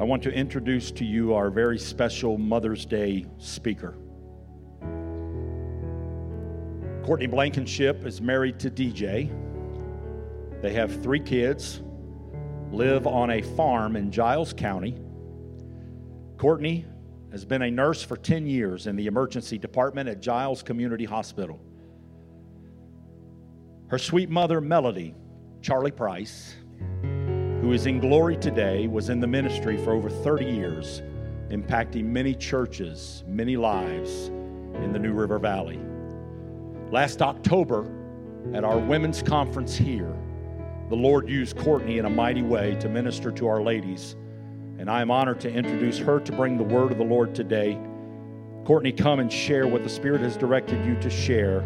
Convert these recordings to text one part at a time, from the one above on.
I want to introduce to you our very special Mother's Day speaker. Courtney Blankenship is married to DJ. They have three kids, live on a farm in Giles County. Courtney has been a nurse for 10 years in the emergency department at Giles Community Hospital. Her sweet mother, Melody, Charlie Price, who is in glory today, was in the ministry for over 30 years, impacting many churches, many lives in the New River Valley. Last October, at our women's conference here, the Lord used Courtney in a mighty way to minister to our ladies, and I am honored to introduce her to bring the word of the Lord today. Courtney, come and share what the Spirit has directed you to share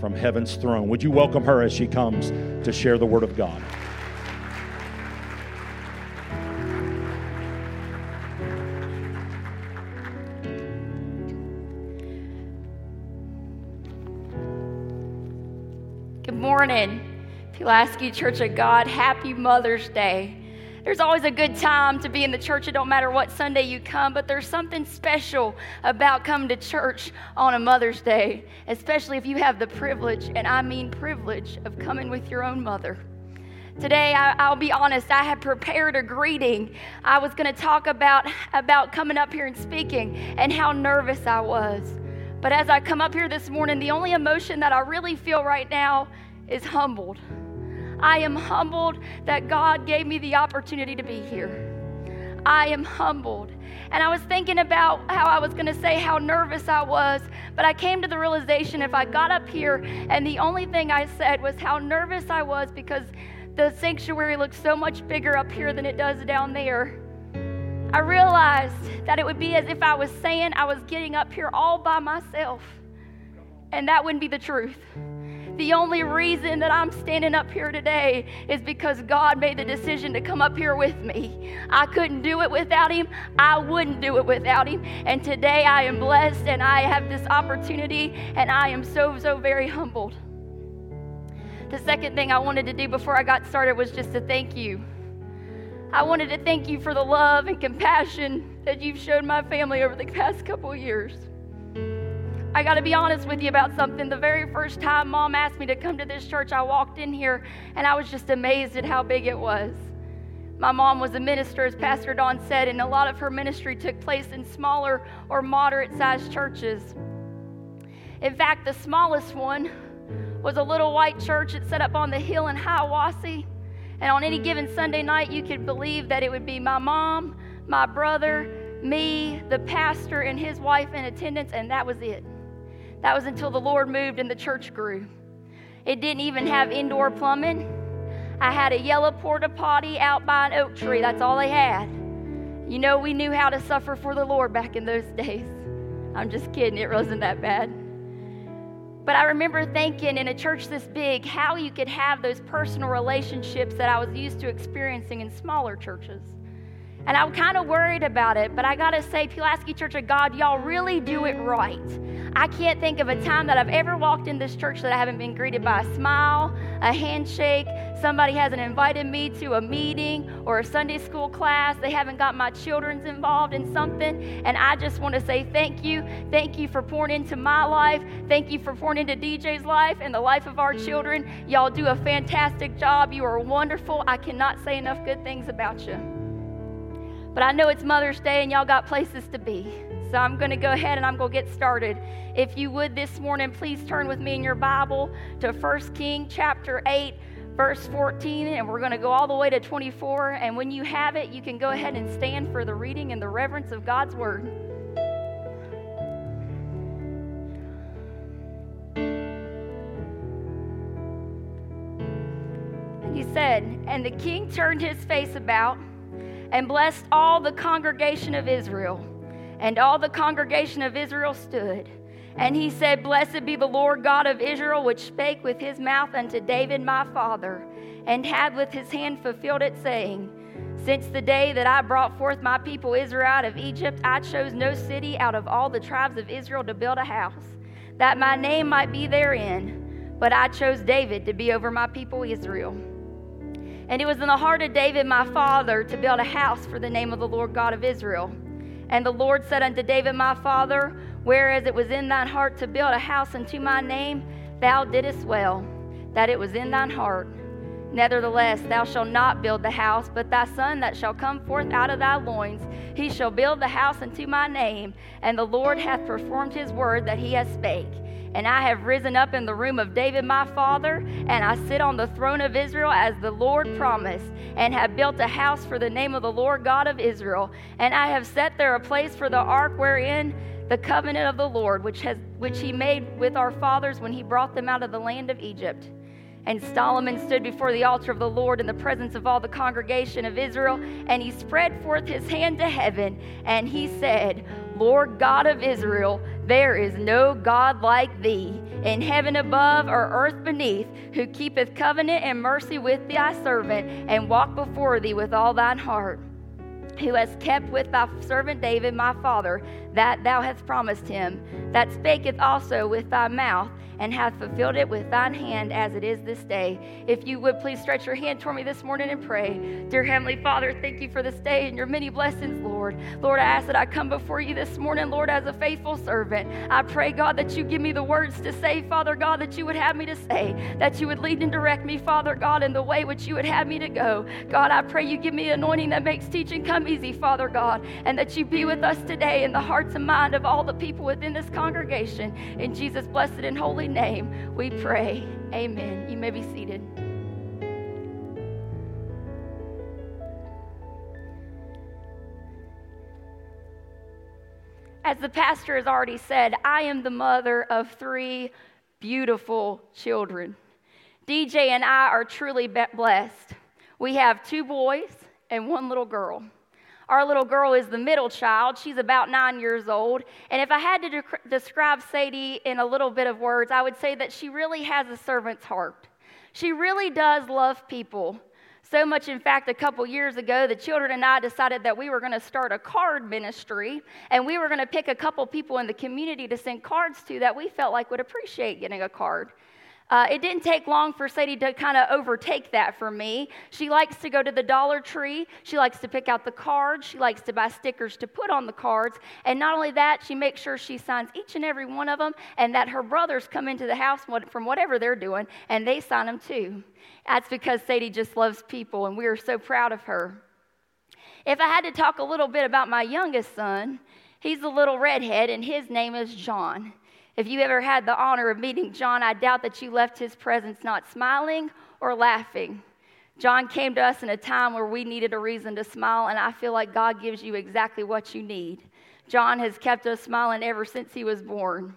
from heaven's throne. Would you welcome her as she comes to share the word of God? Morning, Pulaski Church of God. Happy Mother's Day. There's always a good time to be in the church. It don't matter what Sunday you come, but there's something special about coming to church on a Mother's Day, especially if you have the privilege, and I mean privilege, of coming with your own mother. Today, I, will be honest, I had prepared a greeting. I was going to talk about, about coming up here and speaking and how nervous I was. But as I come up here this morning, the only emotion that I really feel right now is humbled. I am humbled that God gave me the opportunity to be here. I am humbled. And I was thinking about how I was going to say how nervous I was, but I came to the realization if I got up here and the only thing I said was how nervous I was because the sanctuary looks so much bigger up here than it does down there. I realized that it would be as if I was saying I was getting up here all by myself, and that wouldn't be the truth. The only reason that I'm standing up here today is because God made the decision to come up here with me. I couldn't do it without Him. I wouldn't do it without Him. And today I am blessed and I have this opportunity and I am so, so very humbled. The second thing I wanted to do before I got started was just to thank you. I wanted to thank you for the love and compassion that you've shown my family over the past couple years. I got to be honest with you about something. The very first time mom asked me to come to this church, I walked in here and I was just amazed at how big it was. My mom was a minister, as Pastor Don said, and a lot of her ministry took place in smaller or moderate sized churches. In fact, the smallest one was a little white church that set up on the hill in Hiwassee. And on any given Sunday night, you could believe that it would be my mom, my brother, me, the pastor, and his wife in attendance, and that was it. That was until the Lord moved and the church grew. It didn't even have indoor plumbing. I had a yellow porta potty out by an oak tree. That's all they had. You know, we knew how to suffer for the Lord back in those days. I'm just kidding, it wasn't that bad. But I remember thinking in a church this big how you could have those personal relationships that I was used to experiencing in smaller churches. And I'm kind of worried about it, but I gotta say, Pulaski Church of God, y'all really do it right. I can't think of a time that I've ever walked in this church that I haven't been greeted by a smile, a handshake, somebody hasn't invited me to a meeting or a Sunday school class, they haven't got my children's involved in something. And I just want to say thank you. Thank you for pouring into my life. Thank you for pouring into DJ's life and the life of our children. Y'all do a fantastic job. You are wonderful. I cannot say enough good things about you. But I know it's Mother's Day and y'all got places to be. So I'm going to go ahead and I'm going to get started. If you would this morning, please turn with me in your Bible to 1 King chapter 8, verse 14, and we're going to go all the way to 24. And when you have it, you can go ahead and stand for the reading and the reverence of God's word. he said, And the king turned his face about and blessed all the congregation of Israel. And all the congregation of Israel stood. And he said, Blessed be the Lord God of Israel, which spake with his mouth unto David my father, and had with his hand fulfilled it, saying, Since the day that I brought forth my people Israel out of Egypt, I chose no city out of all the tribes of Israel to build a house, that my name might be therein. But I chose David to be over my people Israel. And it was in the heart of David my father to build a house for the name of the Lord God of Israel. And the Lord said unto David my father, Whereas it was in thine heart to build a house unto my name, thou didst well, that it was in thine heart. Nevertheless, thou shalt not build the house, but thy son that shall come forth out of thy loins, he shall build the house unto my name. And the Lord hath performed his word that he has spake. And I have risen up in the room of David my father, and I sit on the throne of Israel as the Lord promised, and have built a house for the name of the Lord God of Israel. And I have set there a place for the ark wherein the covenant of the Lord, which, has, which he made with our fathers when he brought them out of the land of Egypt. And Solomon stood before the altar of the Lord in the presence of all the congregation of Israel, and he spread forth his hand to heaven, and he said, Lord God of Israel, there is no God like thee, in heaven above or earth beneath, who keepeth covenant and mercy with thy servant, and walk before thee with all thine heart who has kept with thy servant David my father that thou hast promised him, that spaketh also with thy mouth, and hath fulfilled it with thine hand as it is this day. If you would please stretch your hand toward me this morning and pray. Dear Heavenly Father, thank you for this day and your many blessings, Lord. Lord, I ask that I come before you this morning, Lord, as a faithful servant. I pray, God, that you give me the words to say, Father God, that you would have me to say, that you would lead and direct me, Father God, in the way which you would have me to go. God, I pray you give me anointing that makes teaching come easy, Father God, and that you be with us today in the hearts and mind of all the people within this congregation. In Jesus' blessed and holy holy name we pray. Amen. You may be seated. As the pastor has already said, I am the mother of three beautiful children. DJ and I are truly blessed. We have two boys and one little girl. Our little girl is the middle child. She's about nine years old. And if I had to de- describe Sadie in a little bit of words, I would say that she really has a servant's heart. She really does love people. So much, in fact, a couple years ago, the children and I decided that we were going to start a card ministry, and we were going to pick a couple people in the community to send cards to that we felt like would appreciate getting a card. Uh, it didn't take long for Sadie to kind of overtake that for me. She likes to go to the Dollar Tree. She likes to pick out the cards. She likes to buy stickers to put on the cards. And not only that, she makes sure she signs each and every one of them and that her brothers come into the house from whatever they're doing and they sign them too. That's because Sadie just loves people and we are so proud of her. If I had to talk a little bit about my youngest son, he's a little redhead and his name is John. If you ever had the honor of meeting John, I doubt that you left his presence not smiling or laughing. John came to us in a time where we needed a reason to smile, and I feel like God gives you exactly what you need. John has kept us smiling ever since he was born.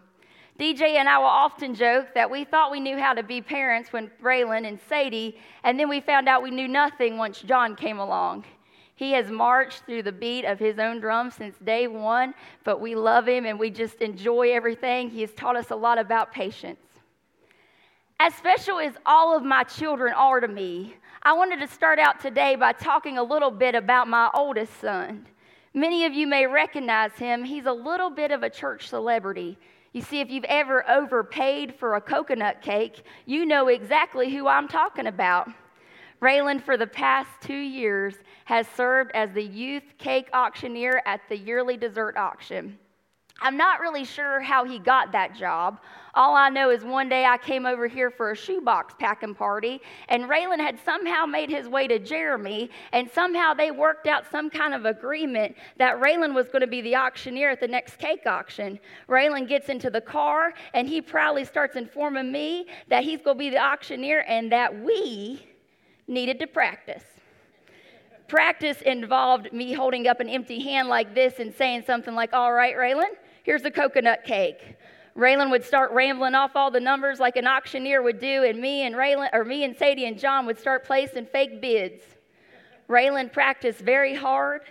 DJ and I will often joke that we thought we knew how to be parents when Braylon and Sadie, and then we found out we knew nothing once John came along. He has marched through the beat of his own drum since day one, but we love him and we just enjoy everything. He has taught us a lot about patience. As special as all of my children are to me, I wanted to start out today by talking a little bit about my oldest son. Many of you may recognize him. He's a little bit of a church celebrity. You see, if you've ever overpaid for a coconut cake, you know exactly who I'm talking about. Raylan, for the past two years, has served as the youth cake auctioneer at the yearly dessert auction. I'm not really sure how he got that job. All I know is one day I came over here for a shoebox packing party, and Raylan had somehow made his way to Jeremy, and somehow they worked out some kind of agreement that Raylan was going to be the auctioneer at the next cake auction. Raylan gets into the car, and he proudly starts informing me that he's going to be the auctioneer and that we needed to practice. Practice involved me holding up an empty hand like this and saying something like, All right, Raylan, here's a coconut cake. Raylan would start rambling off all the numbers like an auctioneer would do, and me and Raylan, or me and Sadie and John would start placing fake bids. Raylan practiced very hard,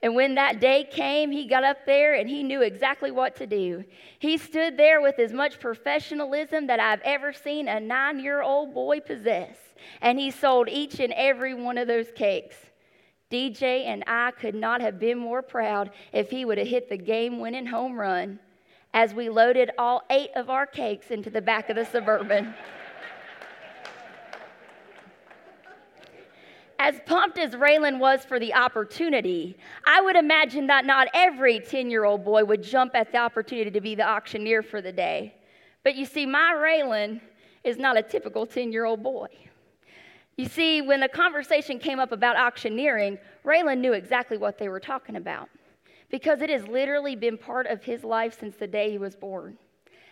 and when that day came, he got up there and he knew exactly what to do. He stood there with as much professionalism that I've ever seen a nine year old boy possess and he sold each and every one of those cakes. DJ and I could not have been more proud if he would have hit the game winning home run as we loaded all eight of our cakes into the back of the Suburban. as pumped as Raylan was for the opportunity, I would imagine that not every 10 year old boy would jump at the opportunity to be the auctioneer for the day. But you see, my Raylan is not a typical 10 year old boy. You see, when the conversation came up about auctioneering, Raylan knew exactly what they were talking about because it has literally been part of his life since the day he was born.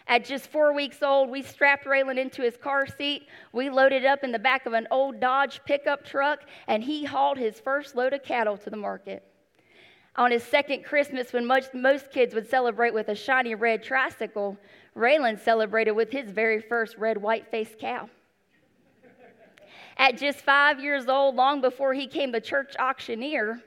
At just four weeks old, we strapped Raylan into his car seat. We loaded up in the back of an old Dodge pickup truck, and he hauled his first load of cattle to the market. On his second Christmas, when most, most kids would celebrate with a shiny red tricycle, Raylan celebrated with his very first red white faced cow. At just five years old, long before he came the church auctioneer,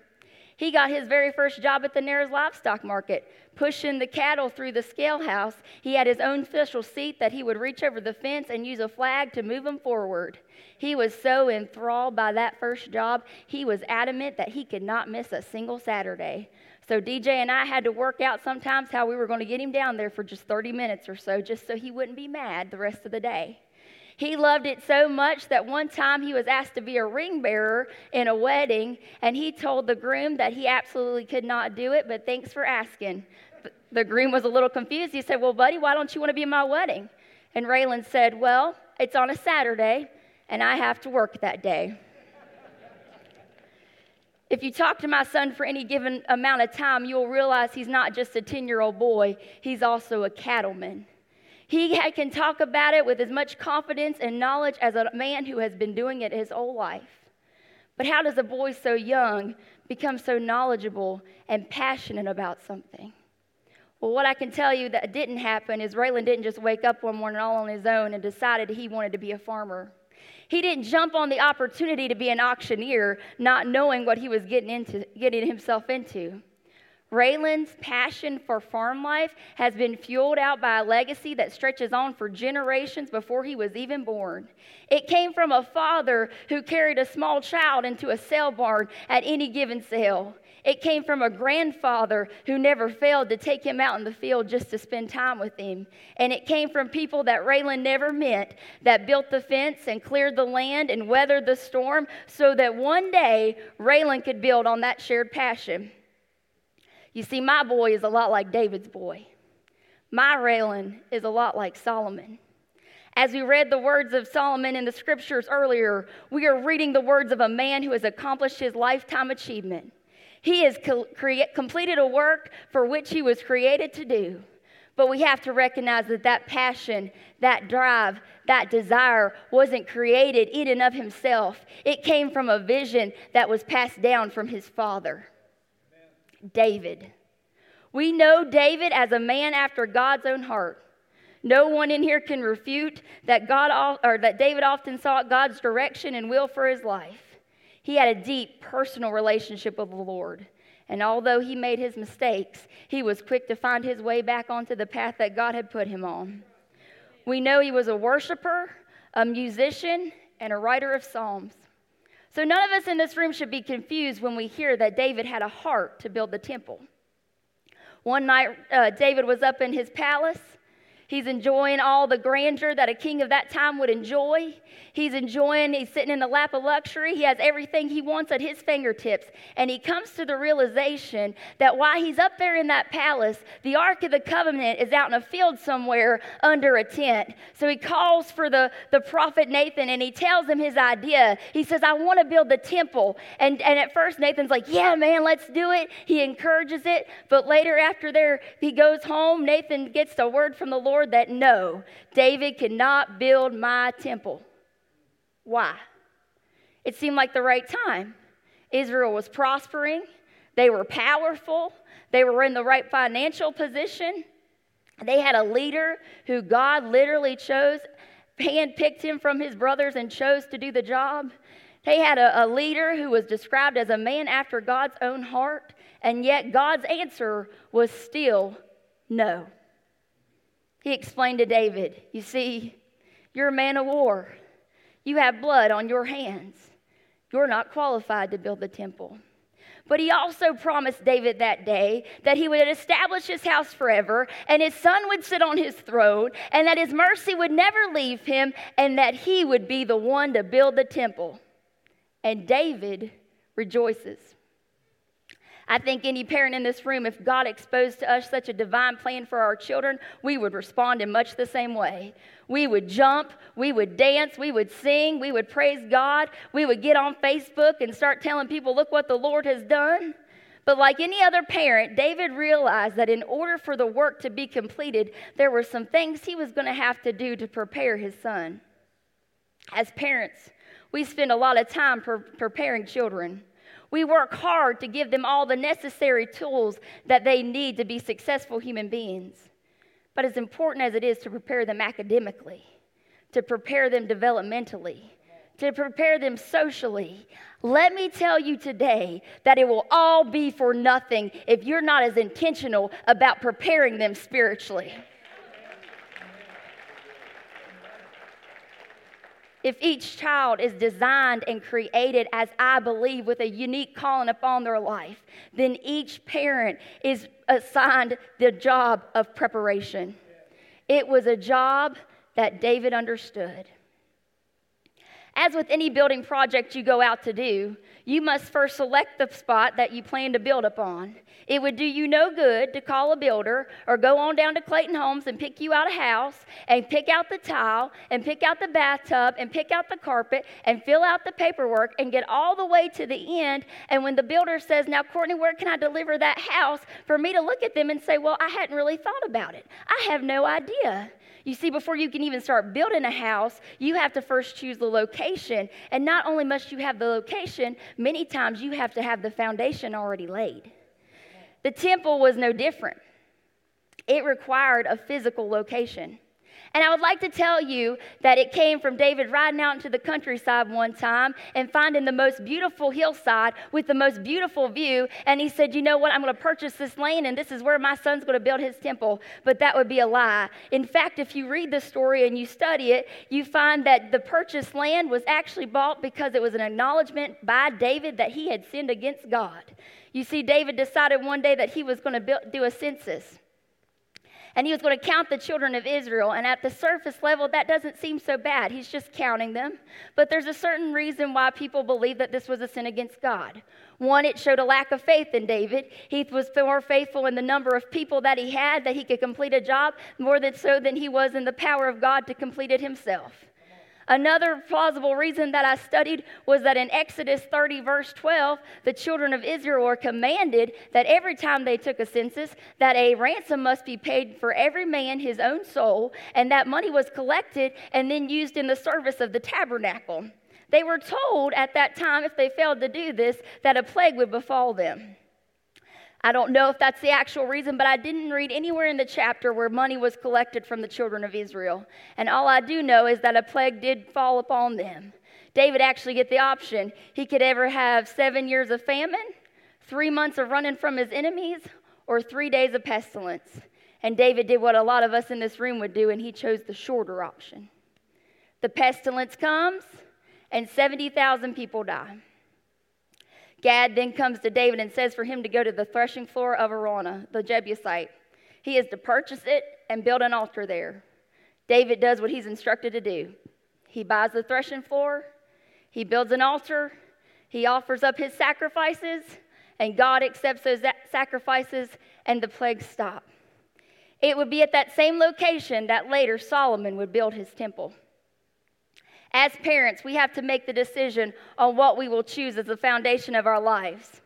he got his very first job at the Narrows Livestock Market, pushing the cattle through the scale house. He had his own special seat that he would reach over the fence and use a flag to move them forward. He was so enthralled by that first job, he was adamant that he could not miss a single Saturday. So DJ and I had to work out sometimes how we were going to get him down there for just 30 minutes or so, just so he wouldn't be mad the rest of the day. He loved it so much that one time he was asked to be a ring bearer in a wedding, and he told the groom that he absolutely could not do it, but thanks for asking. The groom was a little confused. He said, Well, buddy, why don't you want to be in my wedding? And Raylan said, Well, it's on a Saturday, and I have to work that day. If you talk to my son for any given amount of time, you'll realize he's not just a 10 year old boy, he's also a cattleman. He can talk about it with as much confidence and knowledge as a man who has been doing it his whole life. But how does a boy so young become so knowledgeable and passionate about something? Well, what I can tell you that didn't happen is Raylan didn't just wake up one morning all on his own and decided he wanted to be a farmer. He didn't jump on the opportunity to be an auctioneer, not knowing what he was getting, into, getting himself into. Raylan's passion for farm life has been fueled out by a legacy that stretches on for generations before he was even born. It came from a father who carried a small child into a sale barn at any given sale. It came from a grandfather who never failed to take him out in the field just to spend time with him. And it came from people that Raylan never met that built the fence and cleared the land and weathered the storm so that one day Raylan could build on that shared passion. You see, my boy is a lot like David's boy. My Raylan is a lot like Solomon. As we read the words of Solomon in the scriptures earlier, we are reading the words of a man who has accomplished his lifetime achievement. He has co- completed a work for which he was created to do. But we have to recognize that that passion, that drive, that desire wasn't created in and of himself. It came from a vision that was passed down from his father. David. We know David as a man after God's own heart. No one in here can refute that God or that David often sought God's direction and will for his life. He had a deep personal relationship with the Lord. And although he made his mistakes, he was quick to find his way back onto the path that God had put him on. We know he was a worshiper, a musician, and a writer of psalms. So none of us in this room should be confused when we hear that David had a heart to build the temple. One night, uh, David was up in his palace He's enjoying all the grandeur that a king of that time would enjoy. He's enjoying, he's sitting in the lap of luxury. He has everything he wants at his fingertips. And he comes to the realization that while he's up there in that palace, the Ark of the Covenant is out in a field somewhere under a tent. So he calls for the, the prophet Nathan and he tells him his idea. He says, I want to build the temple. And, and at first, Nathan's like, Yeah, man, let's do it. He encourages it. But later, after there, he goes home, Nathan gets the word from the Lord Lord that no, David cannot build my temple. Why? It seemed like the right time. Israel was prospering, they were powerful, they were in the right financial position. They had a leader who God literally chose, handpicked him from his brothers and chose to do the job. They had a, a, leader who was described as a man after God's own heart, and yet God's answer was still no. He explained to David, You see, you're a man of war. You have blood on your hands. You're not qualified to build the temple. But he also promised David that day that he would establish his house forever, and his son would sit on his throne, and that his mercy would never leave him, and that he would be the one to build the temple. and David rejoices. I think any parent in this room, if God exposed to us such a divine plan for our children, we would respond in much the same way. We would jump, we would dance, we would sing, we would praise God, we would get on Facebook and start telling people, look what the Lord has done. But like any other parent, David realized that in order for the work to be completed, there were some things he was going to have to do to prepare his son. As parents, we spend a lot of time pre- preparing children. We work hard to give them all the necessary tools that they need to be successful human beings. But as important as it is to prepare them academically, to prepare them developmentally, to prepare them socially, let me tell you today that it will all be for nothing if you're not as intentional about preparing them spiritually. If each child is designed and created as I believe with a unique calling upon their life, then each parent is assigned the job of preparation. It was a job that David understood. As with any building project you go out to do, you must first select the spot that you plan to build upon. It would do you no good to call a builder or go on down to Clayton Homes and pick you out a house and pick out the tile and pick out the bathtub and pick out the carpet and fill out the paperwork and get all the way to the end. And when the builder says, Now, Courtney, where can I deliver that house? For me to look at them and say, Well, I hadn't really thought about it. I have no idea. You see, before you can even start building a house, you have to first choose the location. And not only must you have the location, many times you have to have the foundation already laid. The temple was no different, it required a physical location. And I would like to tell you that it came from David riding out into the countryside one time and finding the most beautiful hillside with the most beautiful view. And he said, You know what? I'm going to purchase this land, and this is where my son's going to build his temple. But that would be a lie. In fact, if you read the story and you study it, you find that the purchased land was actually bought because it was an acknowledgement by David that he had sinned against God. You see, David decided one day that he was going to do a census and he was going to count the children of Israel. And at the surface level, that doesn't seem so bad. He's just counting them. But there's a certain reason why people believe that this was a sin against God. One, it showed a lack of faith in David. He was more faithful in the number of people that he had that he could complete a job, more than so than he was in the power of God to complete it himself. Another plausible reason that I studied was that in Exodus 30, verse 12, the children of Israel were commanded that every time they took a census, that a ransom must be paid for every man his own soul, and that money was collected and then used in the service of the tabernacle. They were told at that time, if they failed to do this, that a plague would befall them. I don't know if that's the actual reason, but I didn't read anywhere in the chapter where money was collected from the children of Israel. And all I do know is that a plague did fall upon them. David actually get the option. He could ever have seven years of famine, three months of running from his enemies, or three days of pestilence. And David did what a lot of us in this room would do, and he chose the shorter option. The pestilence comes, and 70,000 people die. Gad then comes to David and says for him to go to the threshing floor of Araunah, the Jebusite. He is to purchase it and build an altar there. David does what he's instructed to do. He buys the threshing floor, he builds an altar, he offers up his sacrifices, and God accepts those sacrifices, and the plagues stop. It would be at that same location that later Solomon would build his temple. As parents, we have to make the decision on what we will choose as the foundation of our lives.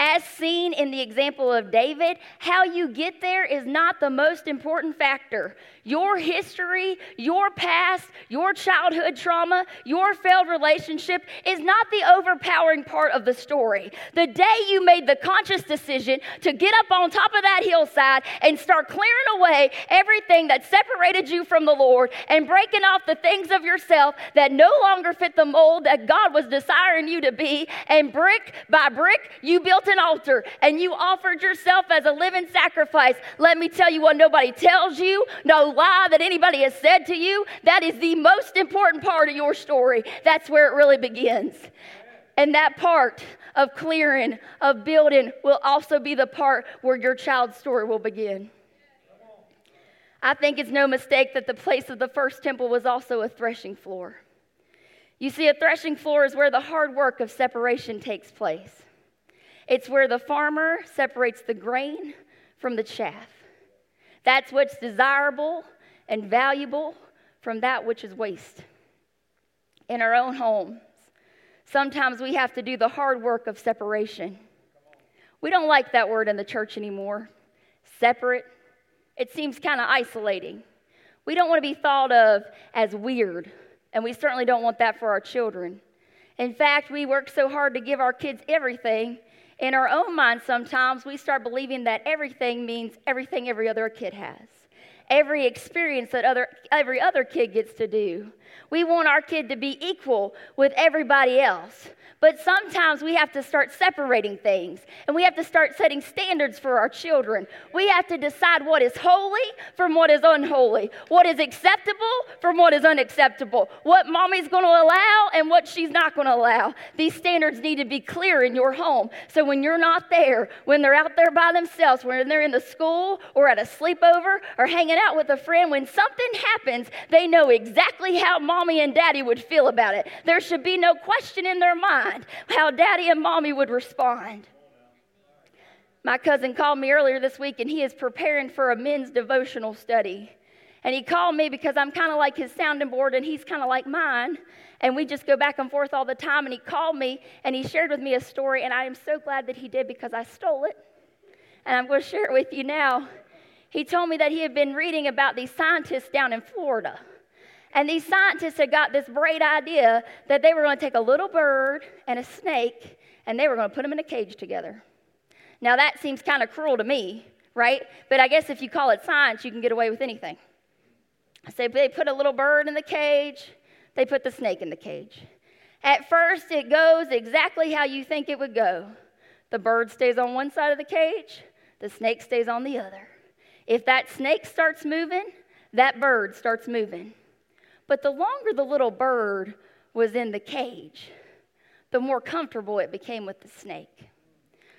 As seen in the example of David, how you get there is not the most important factor. Your history, your past, your childhood trauma, your failed relationship is not the overpowering part of the story. The day you made the conscious decision to get up on top of that hillside and start clearing away everything that separated you from the Lord and breaking off the things of yourself that no longer fit the mold that God was desiring you to be, and brick by brick, you built built an altar and you offered yourself as a living sacrifice, let me tell you what nobody tells you, no lie that anybody has said to you. That is the most important part of your story. That's where it really begins. And that part of clearing, of building, will also be the part where your child's story will begin. I think it's no mistake that the place of the first temple was also a threshing floor. You see, a threshing floor is where the hard work of separation takes place. It's where the farmer separates the grain from the chaff. That's what's desirable and valuable from that which is waste. In our own homes, sometimes we have to do the hard work of separation. We don't like that word in the church anymore. Separate. It seems kind of isolating. We don't want to be thought of as weird, and we certainly don't want that for our children. In fact, we work so hard to give our kids everything. In our own minds, sometimes we start believing that everything means everything every other kid has every experience that other, every other kid gets to do. We want our kid to be equal with everybody else. But sometimes we have to start separating things and we have to start setting standards for our children. We have to decide what is holy from what is unholy, what is acceptable from what is unacceptable, what mommy's going to allow and what she's not going to allow. These standards need to be clear in your home. So when you're not there, when they're out there by themselves, when they're in the school or at a sleepover or hanging out with a friend, when something happens, they know exactly how mommy and daddy would feel about it. There should be no question in their mind how daddy and mommy would respond. My cousin called me earlier this week and he is preparing for a men's devotional study. And he called me because I'm kind of like his sounding board and he's kind of like mine. And we just go back and forth all the time. And he called me and he shared with me a story. And I am so glad that he did because I stole it. And I'm going to share it with you now. He told me that he had been reading about these scientists down in Florida. And these scientists had got this great idea that they were going to take a little bird and a snake and they were going to put them in a cage together. Now, that seems kind of cruel to me, right? But I guess if you call it science, you can get away with anything. So they put a little bird in the cage, they put the snake in the cage. At first, it goes exactly how you think it would go. The bird stays on one side of the cage, the snake stays on the other. If that snake starts moving, that bird starts moving. But the longer the little bird was in the cage, the more comfortable it became with the snake.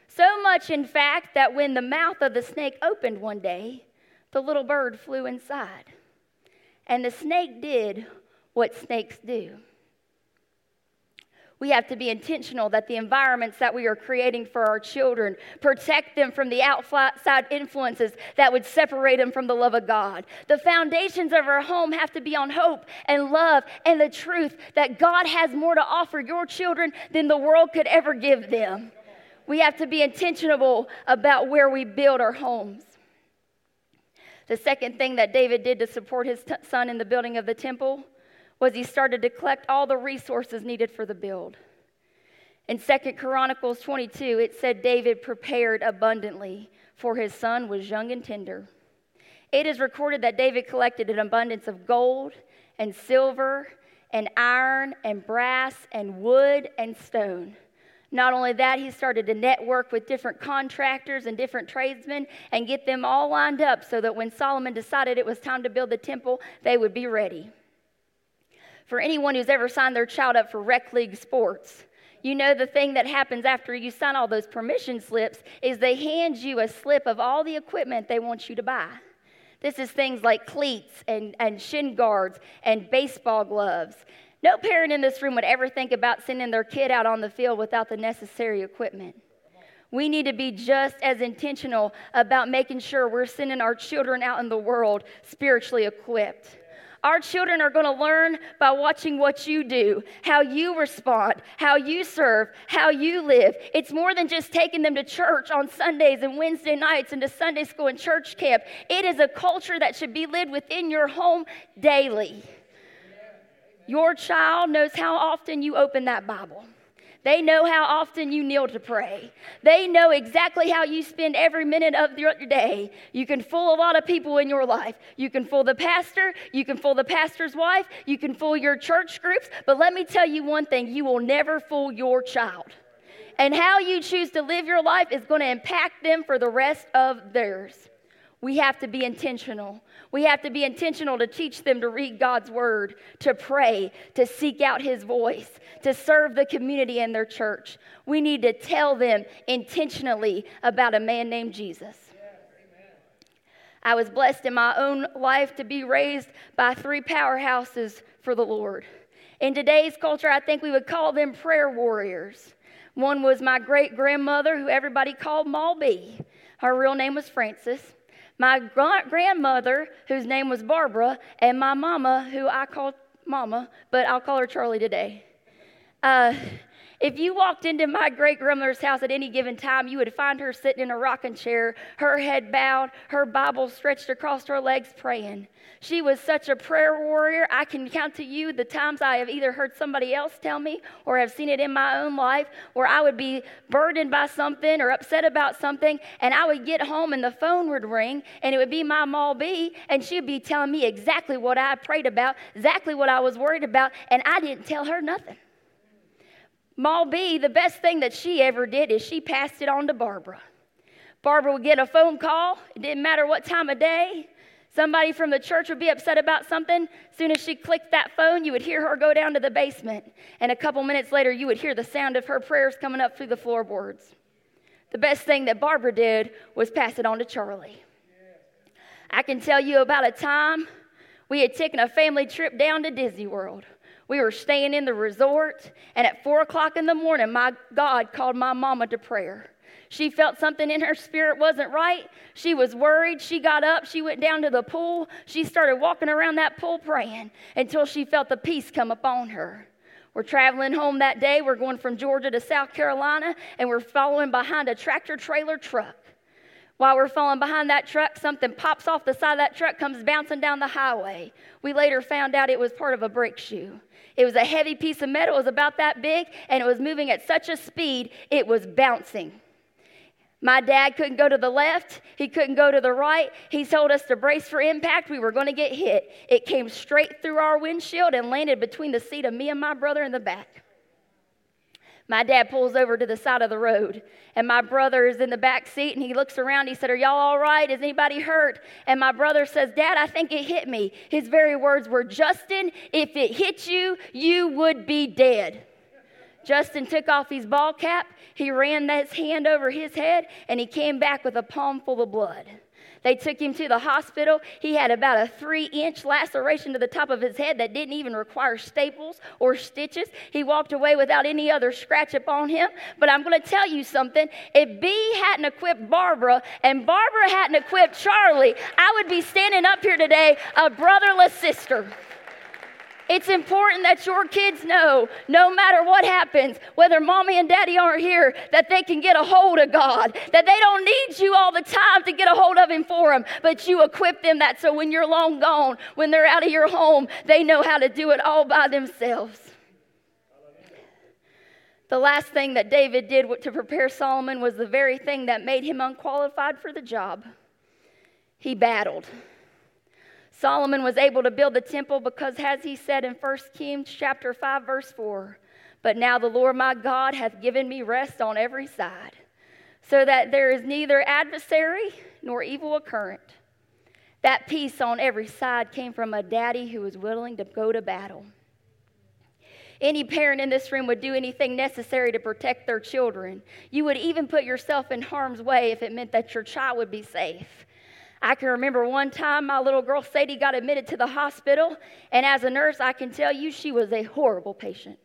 So much, in fact, that when the mouth of the snake opened one day, the little bird flew inside. And the snake did what snakes do we have to be intentional that the environments that we are creating for our children protect them from the outside influences that would separate them from the love of God. The foundations of our home have to be on hope and love and the truth that God has more to offer your children than the world could ever give them. We have to be intentional about where we build our homes. The second thing that David did to support his t- son in the building of the temple was he started to collect all the resources needed for the build. In Second Chronicles 22, it said David prepared abundantly, for his son was young and tender. It is recorded that David collected an abundance of gold and silver and iron and brass and wood and stone. Not only that, he started to network with different contractors and different tradesmen and get them all lined up so that when Solomon decided it was time to build the temple, they would be ready for anyone who's ever signed their child up for rec league sports. You know, the thing that happens after you sign all those permission slips is they hand you a slip of all the equipment they want you to buy. This is things like cleats and, and shin guards and baseball gloves. No parent in this room would ever think about sending their kid out on the field without the necessary equipment. We need to be just as intentional about making sure we're sending our children out in the world spiritually equipped. Our children are going to learn by watching what you do, how you respond, how you serve, how you live. It's more than just taking them to church on Sundays and Wednesday nights and to Sunday school and church camp. It is a culture that should be lived within your home daily. Your child knows how often you open that Bible. They know how often you kneel to pray. They know exactly how you spend every minute of your day. You can fool a lot of people in your life. You can fool the pastor, you can fool the pastor's wife, you can fool your church groups, but let me tell you one thing you will never fool your child. And how you choose to live your life is going to impact them for the rest of theirs. We have to be intentional. We have to be intentional to teach them to read God's word, to pray, to seek out his voice, to serve the community and their church. We need to tell them intentionally about a man named Jesus. I was blessed in my own life to be raised by three powerhouses for the Lord. In today's culture, I think we would call them prayer warriors. One was my great grandmother, who everybody called Maul B. Her real name was Frances. My grandmother, whose name was Barbara, and my mama, who I call Mama, but I'll call her Charlie today. Uh, if you walked into my great grandmother's house at any given time, you would find her sitting in a rocking chair, her head bowed, her Bible stretched across her legs, praying. She was such a prayer warrior. I can count to you the times I have either heard somebody else tell me or have seen it in my own life where I would be burdened by something or upset about something, and I would get home and the phone would ring, and it would be my Maul B, and she'd be telling me exactly what I prayed about, exactly what I was worried about, and I didn't tell her nothing. Maul B, the best thing that she ever did is she passed it on to Barbara. Barbara would get a phone call, it didn't matter what time of day. Somebody from the church would be upset about something. As soon as she clicked that phone, you would hear her go down to the basement. And a couple minutes later, you would hear the sound of her prayers coming up through the floorboards. The best thing that Barbara did was pass it on to Charlie. I can tell you about a time we had taken a family trip down to Disney World. We were staying in the resort, and at four o'clock in the morning, my God called my mama to prayer. She felt something in her spirit wasn't right. She was worried. She got up. She went down to the pool. She started walking around that pool praying until she felt the peace come upon her. We're traveling home that day. We're going from Georgia to South Carolina, and we're following behind a tractor trailer truck. While we're falling behind that truck, something pops off the side of that truck, comes bouncing down the highway. We later found out it was part of a brake shoe. It was a heavy piece of metal, it was about that big, and it was moving at such a speed, it was bouncing. My dad couldn't go to the left. He couldn't go to the right. He told us to brace for impact. We were going to get hit. It came straight through our windshield and landed between the seat of me and my brother in the back. My dad pulls over to the side of the road, and my brother is in the back seat, and he looks around. He said, Are y'all all right? Is anybody hurt? And my brother says, Dad, I think it hit me. His very words were, Justin, if it hit you, you would be dead. Justin took off his ball cap, he ran his hand over his head, and he came back with a palm full of blood. They took him to the hospital. He had about a three inch laceration to the top of his head that didn't even require staples or stitches. He walked away without any other scratch upon him. But I'm going to tell you something. If B hadn't equipped Barbara and Barbara hadn't equipped Charlie, I would be standing up here today a brotherless sister. It's important that your kids know, no matter what happens, whether mommy and daddy aren't here, that they can get a hold of God. That they don't need you all the time to get a hold of Him for them, but you equip them that so when you're long gone, when they're out of your home, they know how to do it all by themselves. The last thing that David did to prepare Solomon was the very thing that made him unqualified for the job. He battled. Solomon was able to build the temple because, as he said in 1 Kings chapter 5, verse 4, but now the Lord my God hath given me rest on every side, so that there is neither adversary nor evil occurrent. That peace on every side came from a daddy who was willing to go to battle. Any parent in this room would do anything necessary to protect their children. You would even put yourself in harm's way if it meant that your child would be safe. I can remember one time my little girl Sadie got admitted to the hospital, and as a nurse, I can tell you she was a horrible patient.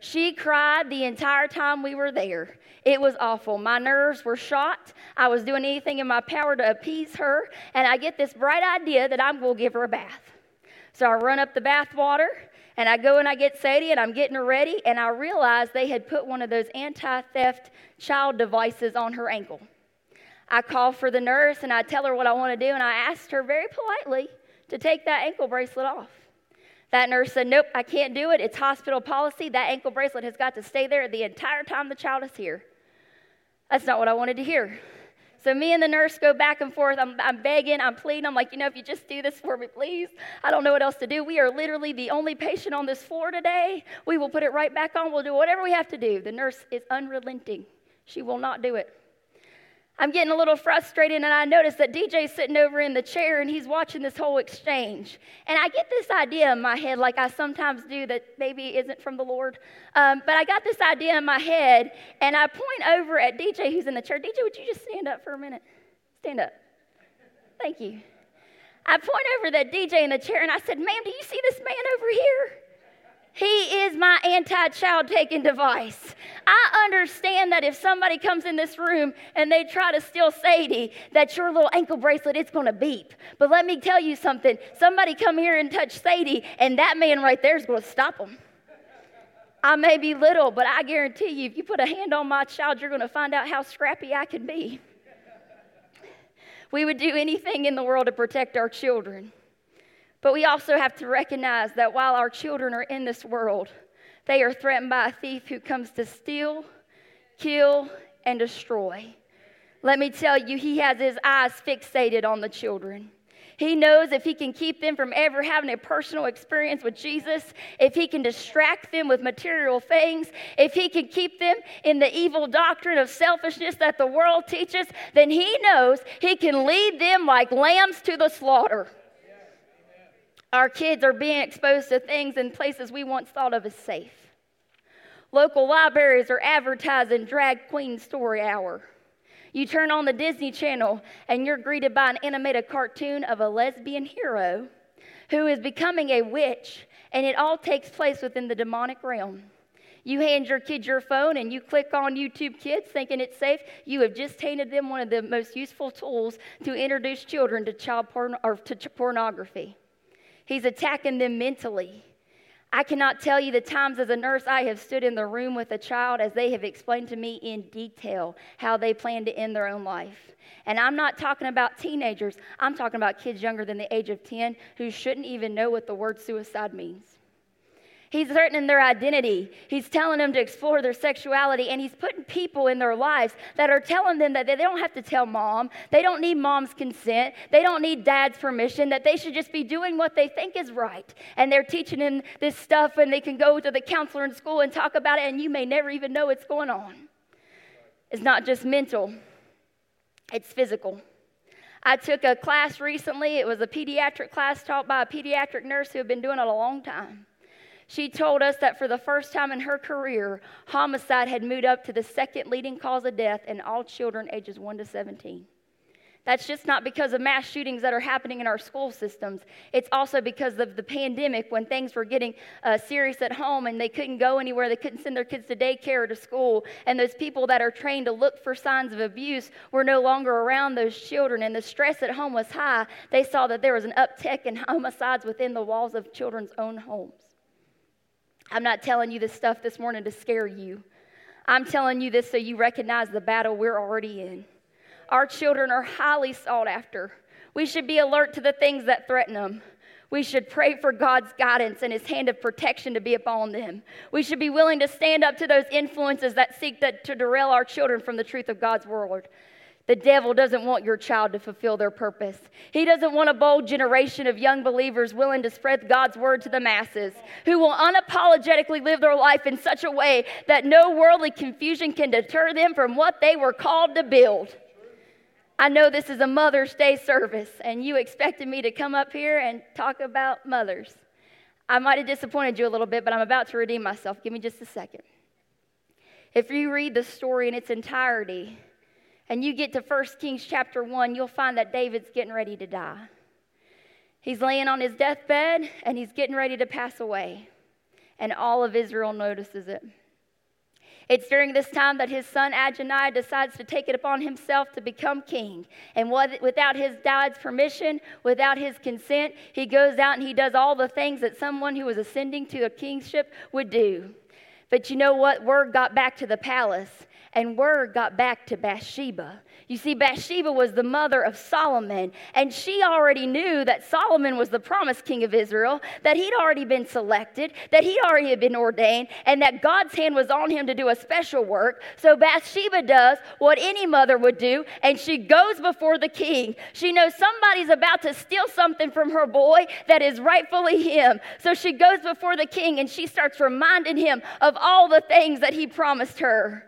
She cried the entire time we were there. It was awful. My nerves were shot. I was doing anything in my power to appease her, and I get this bright idea that I'm going to give her a bath. So I run up the bath water, and I go and I get Sadie, and I'm getting her ready, and I realize they had put one of those anti theft child devices on her ankle. I call for the nurse and I tell her what I want to do, and I asked her very politely to take that ankle bracelet off. That nurse said, Nope, I can't do it. It's hospital policy. That ankle bracelet has got to stay there the entire time the child is here. That's not what I wanted to hear. So me and the nurse go back and forth. I'm, I'm, begging, I'm pleading. I'm like, you know, if you just do this for me, please. I don't know what else to do. We are literally the only patient on this floor today. We will put it right back on. We'll do whatever we have to do. The nurse is unrelenting. She will not do it. I'm getting a little frustrated, and I notice that DJ's sitting over in the chair and he's watching this whole exchange. And I get this idea in my head, like I sometimes do, that maybe isn't from the Lord. Um, but I got this idea in my head, and I point over at DJ who's in the chair. DJ, would you just stand up for a minute? Stand up. Thank you. I point over that DJ in the chair and I said, Ma'am, do you see this man over here? He is my anti child taking device. I understand that if somebody comes in this room and they try to steal Sadie, that your little ankle bracelet, it's going to beep. But let me tell you something. Somebody come here and touch Sadie, and that man right there is going to stop them. I may be little, but I guarantee you, if you put a hand on my child, you're going to find out how scrappy I can be. We would do anything in the world to protect our children. But we also have to recognize that while our children are in this world, they are threatened by a thief who comes to steal, kill, and destroy. Let me tell you, he has his eyes fixated on the children. He knows if he can keep them from ever having a personal experience with Jesus, if he can distract them with material things, if he can keep them in the evil doctrine of selfishness that the world teaches, then he knows he can lead them like lambs to the slaughter. Our kids are being exposed to things in places we once thought of as safe. Local libraries are advertising Drag Queen Story Hour. You turn on the Disney Channel and you're greeted by an animated cartoon of a lesbian hero who is becoming a witch, and it all takes place within the demonic realm. You hand your kid your phone and you click on YouTube Kids thinking it's safe. You have just handed them one of the most useful tools to introduce children to child porn or to pornography. He's attacking them mentally. I cannot tell you the times as a nurse I have stood in the room with a child as they have explained to me in detail how they plan to end their own life. And I'm not talking about teenagers, I'm talking about kids younger than the age of 10 who shouldn't even know what the word suicide means. He's threatening their identity. He's telling them to explore their sexuality, and he's putting people in their lives that are telling them that they don't have to tell mom. They don't need mom's consent. They don't need dad's permission, that they should just be doing what they think is right. And they're teaching them this stuff, and they can go to the counselor in school and talk about it, and you may never even know what's going on. It's not just mental, it's physical. I took a class recently. It was a pediatric class taught by a pediatric nurse who had been doing it a long time. She told us that for the first time in her career, homicide had moved up to the second leading cause of death in all children ages 1 to 17. That's just not because of mass shootings that are happening in our school systems. It's also because of the pandemic when things were getting uh, serious at home and they couldn't go anywhere. They couldn't send their kids to daycare or to school. And those people that are trained to look for signs of abuse were no longer around those children. And the stress at home was high. They saw that there was an uptick in homicides within the walls of children's own homes. I'm not telling you this stuff this morning to scare you. I'm telling you this so you recognize the battle we're already in. Our children are highly sought after. We should be alert to the things that threaten them. We should pray for God's guidance and His hand of protection to be upon them. We should be willing to stand up to those influences that seek to, to derail our children from the truth of God's word. The devil doesn't want your child to fulfill their purpose. He doesn't want a bold generation of young believers willing to spread God's word to the masses, who will unapologetically live their life in such a way that no worldly confusion can deter them from what they were called to build. I know this is a Mother's Day service, and you expected me to come up here and talk about mothers. I might have disappointed you a little bit, but I'm about to redeem myself. Give me just a second. If you read the story in its entirety, and you get to 1 Kings chapter 1, you'll find that David's getting ready to die. He's laying on his deathbed and he's getting ready to pass away. And all of Israel notices it. It's during this time that his son Adonijah decides to take it upon himself to become king. And without his dad's permission, without his consent, he goes out and he does all the things that someone who was ascending to a kingship would do. But you know what? Word got back to the palace and word got back to Bathsheba. You see, Bathsheba was the mother of Solomon, and she already knew that Solomon was the promised king of Israel, that he'd already been selected, that he'd already been ordained, and that God's hand was on him to do a special work. So Bathsheba does what any mother would do, and she goes before the king. She knows somebody's about to steal something from her boy that is rightfully him. So she goes before the king and she starts reminding him of all the things that he promised her.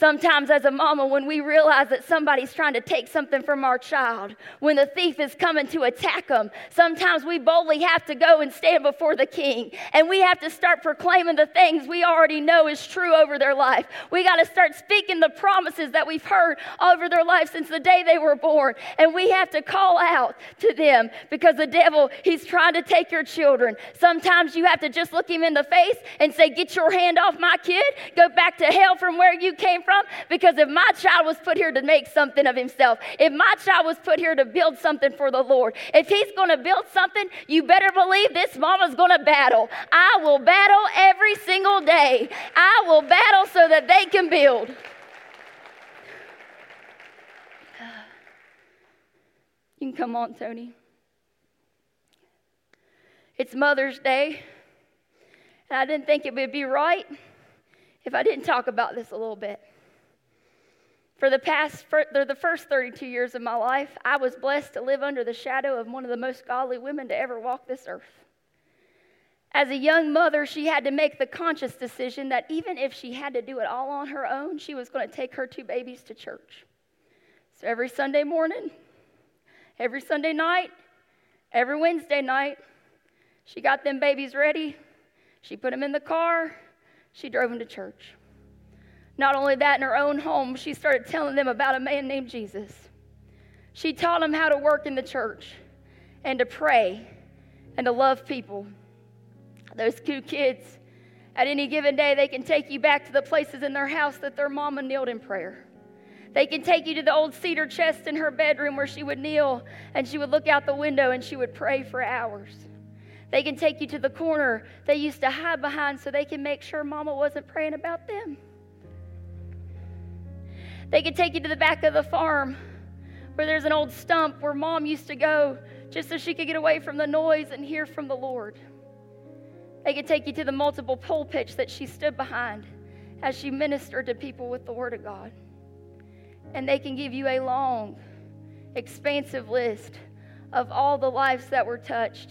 Sometimes, as a mama, when we realize that somebody's trying to take something from our child, when the thief is coming to attack them, sometimes we boldly have to go and stand before the king. And we have to start proclaiming the things we already know is true over their life. We got to start speaking the promises that we've heard over their life since the day they were born. And we have to call out to them because the devil, he's trying to take your children. Sometimes you have to just look him in the face and say, Get your hand off my kid. Go back to hell from where you came from from? Because if my child was put here to make something of himself, if my child was put here to build something for the Lord, if he's going to build something, you better believe this mama's going to battle. I will battle every single day. I will battle so that they can build. You can come on, Tony. It's Mother's Day, and I didn't think it would be right if I didn't talk about this a little bit. For the past, for the first 32 years of my life, I was blessed to live under the shadow of one of the most godly women to ever walk this earth. As a young mother, she had to make the conscious decision that even if she had to do it all on her own, she was going to take her two babies to church. So every Sunday morning, every Sunday night, every Wednesday night, she got them babies ready. She put them in the car. She drove them to church. Not only that, in her own home, she started telling them about a man named Jesus. She taught them how to work in the church and to pray and to love people. Those two kids, at any given day, they can take you back to the places in their house that their mama kneeled in prayer. They can take you to the old cedar chest in her bedroom where she would kneel and she would look out the window and she would pray for hours. They can take you to the corner they used to hide behind so they can make sure mama wasn't praying about them. They could take you to the back of the farm where there's an old stump where mom used to go just so she could get away from the noise and hear from the Lord. They could take you to the multiple pulpits that she stood behind as she ministered to people with the Word of God. And they can give you a long, expansive list of all the lives that were touched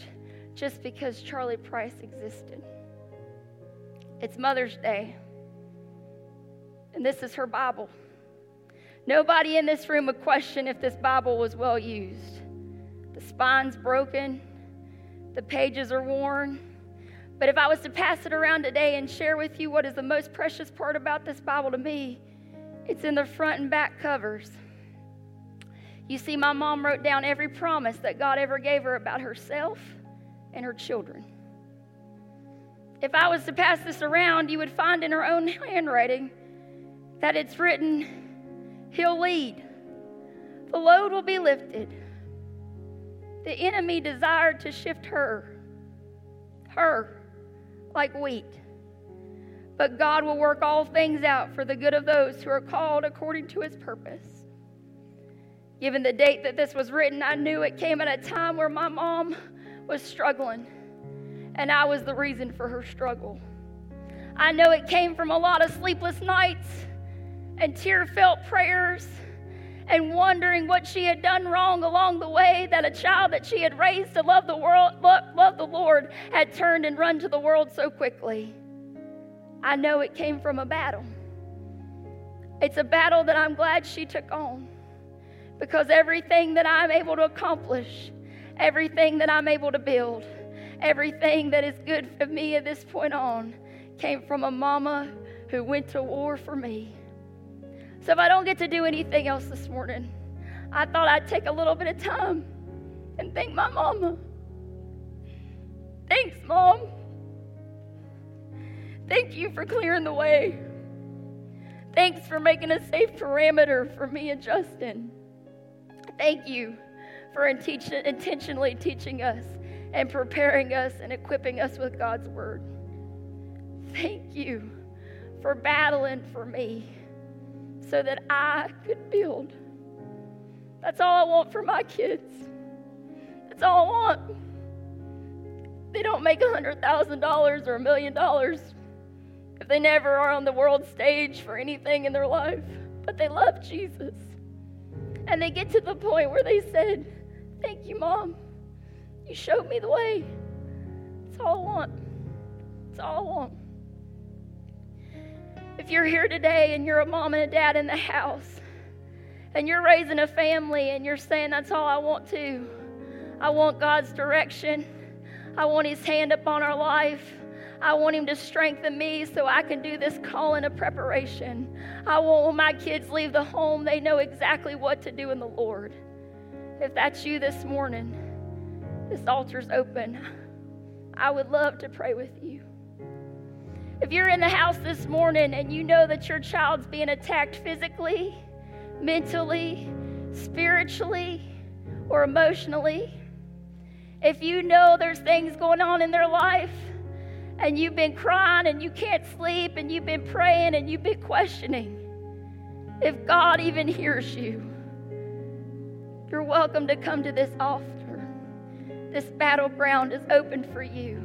just because Charlie Price existed. It's Mother's Day, and this is her Bible. Nobody in this room would question if this Bible was well used. The spine's broken, the pages are worn. But if I was to pass it around today and share with you what is the most precious part about this Bible to me, it's in the front and back covers. You see, my mom wrote down every promise that God ever gave her about herself and her children. If I was to pass this around, you would find in her own handwriting that it's written He'll lead. The load will be lifted. The enemy desired to shift her, her, like wheat. But God will work all things out for the good of those who are called according to his purpose. Given the date that this was written, I knew it came at a time where my mom was struggling, and I was the reason for her struggle. I know it came from a lot of sleepless nights and tear filled prayers and wondering what she had done wrong along the way that a child that she had raised to love the world love, love the Lord had turned and run to the world so quickly. I know it came from a battle. It's a battle that I'm glad she took on because everything that I'm able to accomplish, everything that I'm able to build, everything that is good for me at this point on came from a mama who went to war for me. So if I don't get to do anything else this morning, I thought I'd take a little bit of time and thank my mama. Thanks, Mom. Thank you for clearing the way. Thanks for making a safe parameter for me and Justin. Thank you for intentionally teaching us and preparing us and equipping us with God's Word. Thank you for battling for me so that I could build. That's all I want for my kids. That's all I want. They don't make $100,000 or a million dollars if they never are on the world stage for anything in their life, but they love Jesus. And they get to the point where they said, Thank you, Mom. You showed me the way. That's all I want. That's all I want. If you're here today and you're a mom and a dad in the house, and you're raising a family and you're saying, That's all I want to, I want God's direction, I want His hand upon our life. I want him to strengthen me so I can do this calling of preparation. I want when my kids leave the home, they know exactly what to do in the Lord. If that's you this morning, this altar's open. I would love to pray with you. If you're in the house this morning and you know that your child's being attacked physically, mentally, spiritually, or emotionally, if you know there's things going on in their life and you've been crying and you can't sleep and you've been praying and you've been questioning if God even hears you, you're welcome to come to this altar. This battleground is open for you.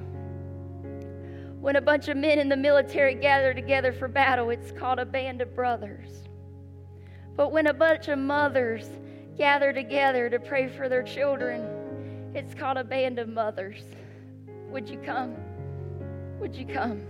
When a bunch of men in the military gather together for battle, it's called a band of brothers. But when a bunch of mothers gather together to pray for their children, it's called a band of mothers. Would you come? Would you come?